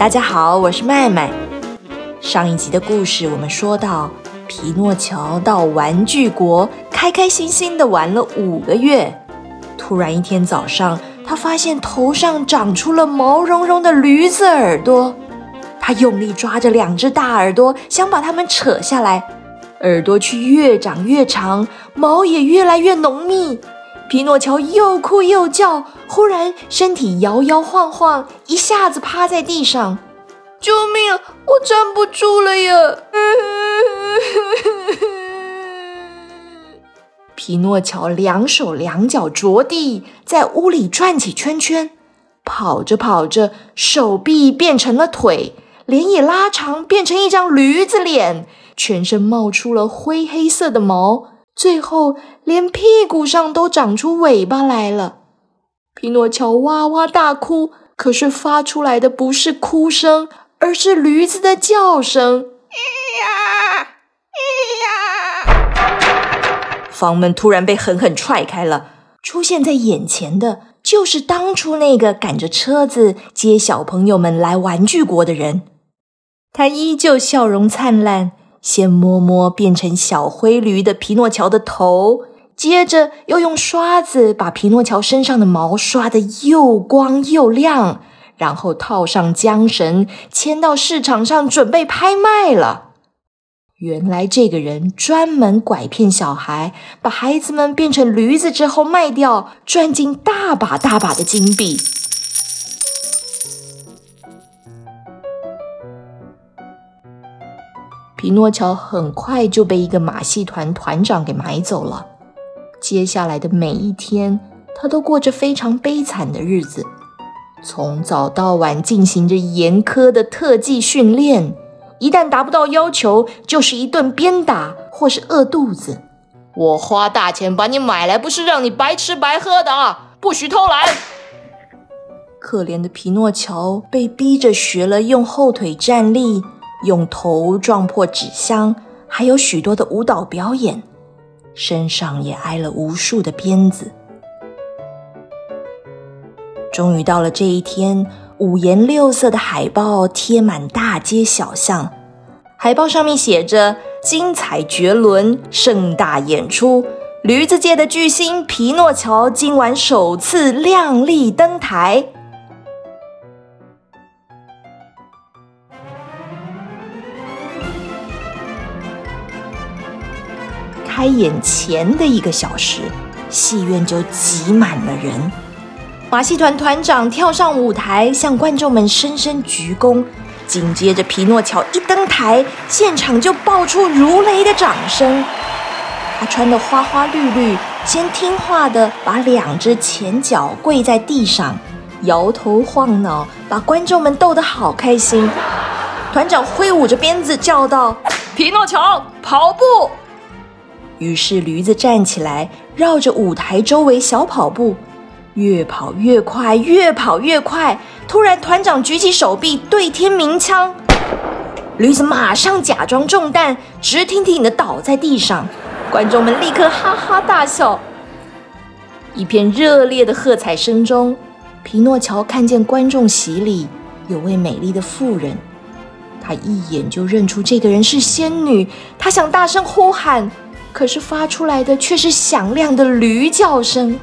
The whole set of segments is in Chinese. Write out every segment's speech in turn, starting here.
大家好，我是麦麦。上一集的故事我们说到，皮诺乔到玩具国，开开心心的玩了五个月。突然一天早上，他发现头上长出了毛茸茸的驴子耳朵。他用力抓着两只大耳朵，想把它们扯下来。耳朵却越长越长，毛也越来越浓密。皮诺乔又哭又叫，忽然身体摇摇晃晃，一下子趴在地上。救命！我站不住了呀！皮诺乔两手两脚着地，在屋里转起圈圈，跑着跑着，手臂变成了腿，脸也拉长，变成一张驴子脸，全身冒出了灰黑色的毛。最后，连屁股上都长出尾巴来了。匹诺乔哇哇大哭，可是发出来的不是哭声，而是驴子的叫声。咿呀，咿呀！房门突然被狠狠踹开了，出现在眼前的就是当初那个赶着车子接小朋友们来玩具国的人。他依旧笑容灿烂。先摸摸变成小灰驴的皮诺乔的头，接着又用刷子把皮诺乔身上的毛刷得又光又亮，然后套上缰绳，牵到市场上准备拍卖了。原来这个人专门拐骗小孩，把孩子们变成驴子之后卖掉，赚进大把大把的金币。皮诺乔很快就被一个马戏团团长给买走了。接下来的每一天，他都过着非常悲惨的日子，从早到晚进行着严苛的特技训练，一旦达不到要求，就是一顿鞭打或是饿肚子。我花大钱把你买来，不是让你白吃白喝的啊！不许偷懒！可怜的皮诺乔被逼着学了用后腿站立。用头撞破纸箱，还有许多的舞蹈表演，身上也挨了无数的鞭子。终于到了这一天，五颜六色的海报贴满大街小巷，海报上面写着“精彩绝伦，盛大演出，驴子界的巨星皮诺乔今晚首次亮丽登台。”开演前的一个小时，戏院就挤满了人。马戏团团长跳上舞台，向观众们深深鞠躬。紧接着，皮诺乔一登台，现场就爆出如雷的掌声。他穿的花花绿绿，先听话的把两只前脚跪在地上，摇头晃脑，把观众们逗得好开心。团长挥舞着鞭子叫道：“皮诺乔，跑步！”于是驴子站起来，绕着舞台周围小跑步，越跑越快，越跑越快。突然，团长举起手臂对天鸣枪，驴子马上假装中弹，直挺挺的倒在地上。观众们立刻哈哈大笑。一片热烈的喝彩声中，皮诺乔看见观众席里有位美丽的妇人，他一眼就认出这个人是仙女，他想大声呼喊。可是发出来的却是响亮的驴叫声。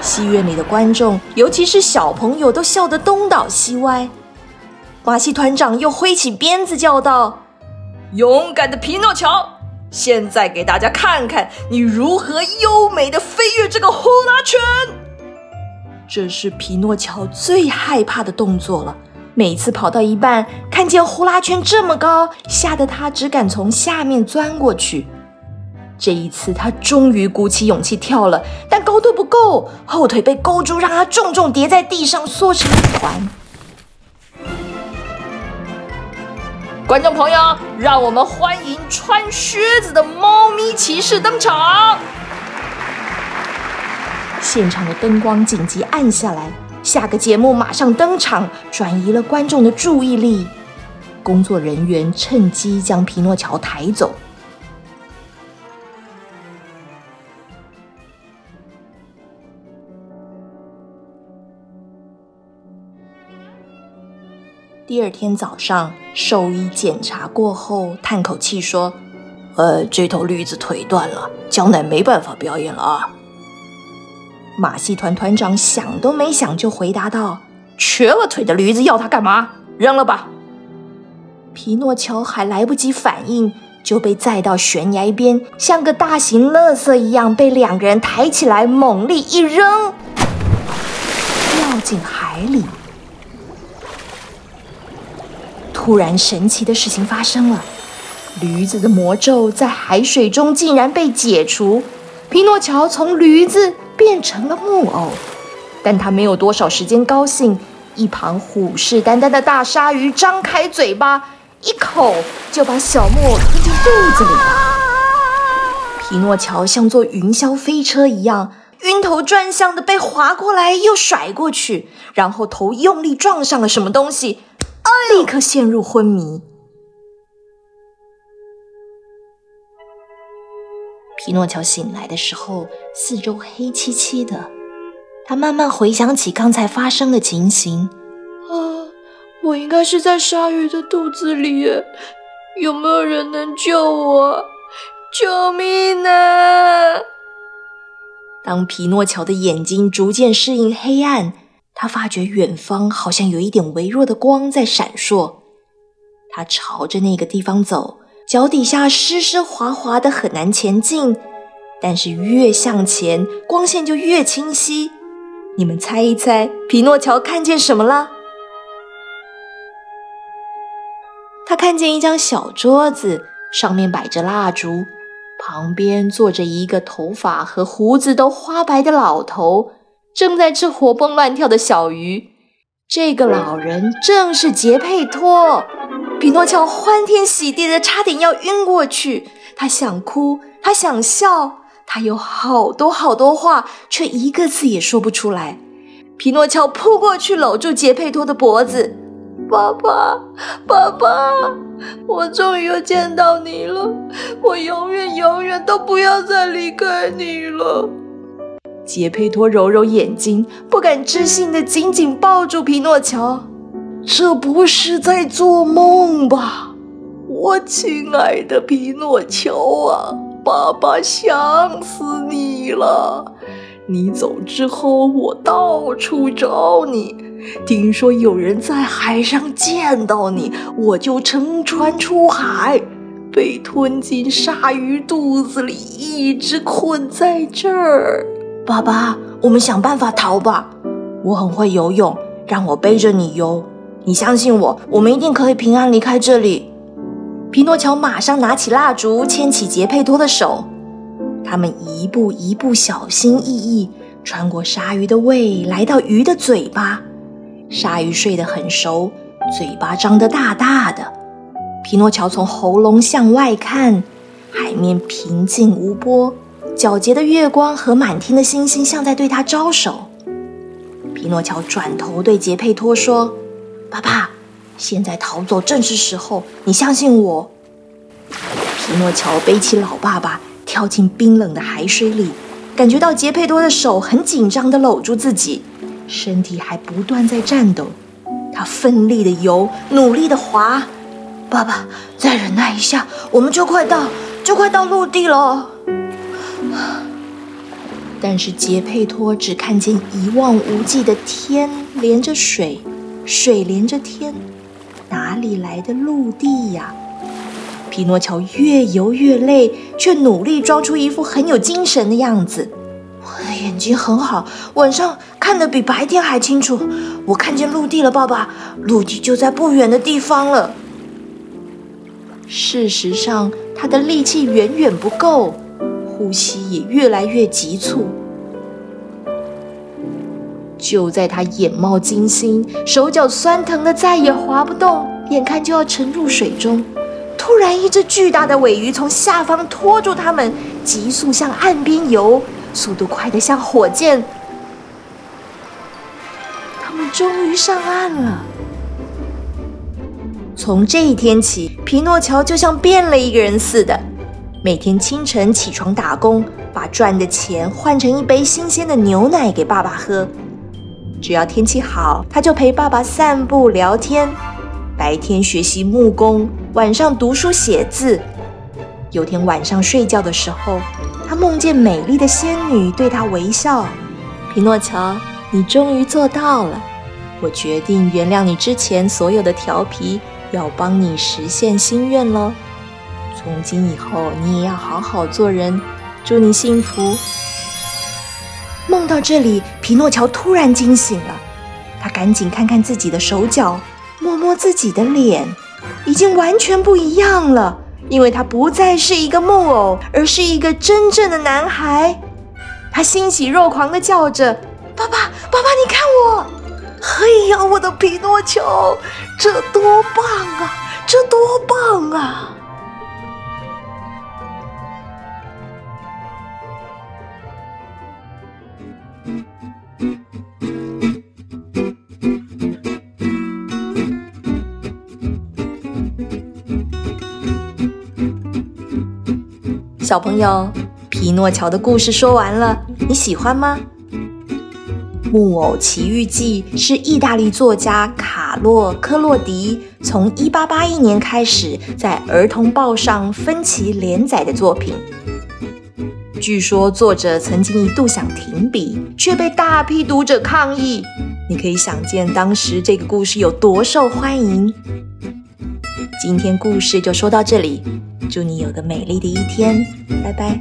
戏院里的观众，尤其是小朋友，都笑得东倒西歪。马戏团长又挥起鞭子叫道：“勇敢的皮诺乔，现在给大家看看你如何优美的飞越这个呼啦圈。”这是皮诺乔最害怕的动作了。每次跑到一半，看见呼啦圈这么高，吓得他只敢从下面钻过去。这一次，他终于鼓起勇气跳了，但高度不够，后腿被勾住，让他重重跌在地上，缩成一团。观众朋友，让我们欢迎穿靴子的猫咪骑士登场！现场的灯光紧急暗下来。下个节目马上登场，转移了观众的注意力。工作人员趁机将皮诺乔抬走。第二天早上，兽医检查过后，叹口气说：“呃，这头驴子腿断了，将来没办法表演了啊。”马戏团团长想都没想就回答道：“瘸了腿的驴子要它干嘛？扔了吧！”皮诺乔还来不及反应，就被载到悬崖边，像个大型垃圾一样被两个人抬起来，猛力一扔，掉进海里。突然，神奇的事情发生了，驴子的魔咒在海水中竟然被解除。皮诺乔从驴子变成了木偶，但他没有多少时间高兴。一旁虎视眈眈的大鲨鱼张开嘴巴，一口就把小木偶吞进肚子里。皮诺乔像坐云霄飞车一样，晕头转向的被划过来又甩过去，然后头用力撞上了什么东西。立刻陷入昏迷。皮诺乔醒来的时候，四周黑漆漆的。他慢慢回想起刚才发生的情形。啊，我应该是在鲨鱼的肚子里，有没有人能救我？救命啊！当皮诺乔的眼睛逐渐适应黑暗。他发觉远方好像有一点微弱的光在闪烁，他朝着那个地方走，脚底下湿湿滑滑的，很难前进。但是越向前，光线就越清晰。你们猜一猜，皮诺乔看见什么了？他看见一张小桌子，上面摆着蜡烛，旁边坐着一个头发和胡子都花白的老头。正在吃活蹦乱跳的小鱼，这个老人正是杰佩托。匹诺乔欢天喜地的，差点要晕过去。他想哭，他想笑，他有好多好多话，却一个字也说不出来。匹诺乔扑过去，搂住杰佩托的脖子：“爸爸，爸爸，我终于又见到你了！我永远永远都不要再离开你了。”杰佩托揉揉眼睛，不敢置信的紧紧抱住皮诺乔。这不是在做梦吧？我亲爱的皮诺乔啊，爸爸想死你了！你走之后，我到处找你。听说有人在海上见到你，我就乘船出海，被吞进鲨鱼肚子里，一直困在这儿。爸爸，我们想办法逃吧！我很会游泳，让我背着你游。你相信我，我们一定可以平安离开这里。皮诺乔马上拿起蜡烛，牵起杰佩托的手。他们一步一步小心翼翼，穿过鲨鱼的胃，来到鱼的嘴巴。鲨鱼睡得很熟，嘴巴张得大大的。皮诺乔从喉咙向外看，海面平静无波。皎洁的月光和满天的星星像在对他招手。皮诺乔转头对杰佩托说：“爸爸，现在逃走正是时候，你相信我。”皮诺乔背起老爸爸，跳进冰冷的海水里，感觉到杰佩托的手很紧张地搂住自己，身体还不断在颤抖。他奋力地游，努力地划。爸爸，再忍耐一下，我们就快到，就快到陆地了。但是杰佩托只看见一望无际的天连着水，水连着天，哪里来的陆地呀？匹诺乔越游越累，却努力装出一副很有精神的样子。我的眼睛很好，晚上看得比白天还清楚。我看见陆地了，爸爸，陆地就在不远的地方了。事实上，他的力气远远不够。呼吸也越来越急促。就在他眼冒金星、手脚酸疼的再也滑不动，眼看就要沉入水中，突然一只巨大的尾鱼从下方拖住他们，急速向岸边游，速度快得像火箭。他们终于上岸了。从这一天起，皮诺乔就像变了一个人似的。每天清晨起床打工，把赚的钱换成一杯新鲜的牛奶给爸爸喝。只要天气好，他就陪爸爸散步聊天。白天学习木工，晚上读书写字。有天晚上睡觉的时候，他梦见美丽的仙女对他微笑。皮诺乔，你终于做到了！我决定原谅你之前所有的调皮，要帮你实现心愿喽。从今以后，你也要好好做人。祝你幸福。梦到这里，皮诺乔突然惊醒了，他赶紧看看自己的手脚，摸摸自己的脸，已经完全不一样了。因为他不再是一个木偶，而是一个真正的男孩。他欣喜若狂地叫着：“爸爸，爸爸，你看我！嘿呀，我的皮诺丘，这多棒啊！这多棒啊！”小朋友，皮诺乔的故事说完了，你喜欢吗？《木偶奇遇记》是意大利作家卡洛·科洛迪从1881年开始在儿童报上分期连载的作品。据说作者曾经一度想停笔，却被大批读者抗议。你可以想见当时这个故事有多受欢迎。今天故事就说到这里。祝你有个美丽的一天，拜拜。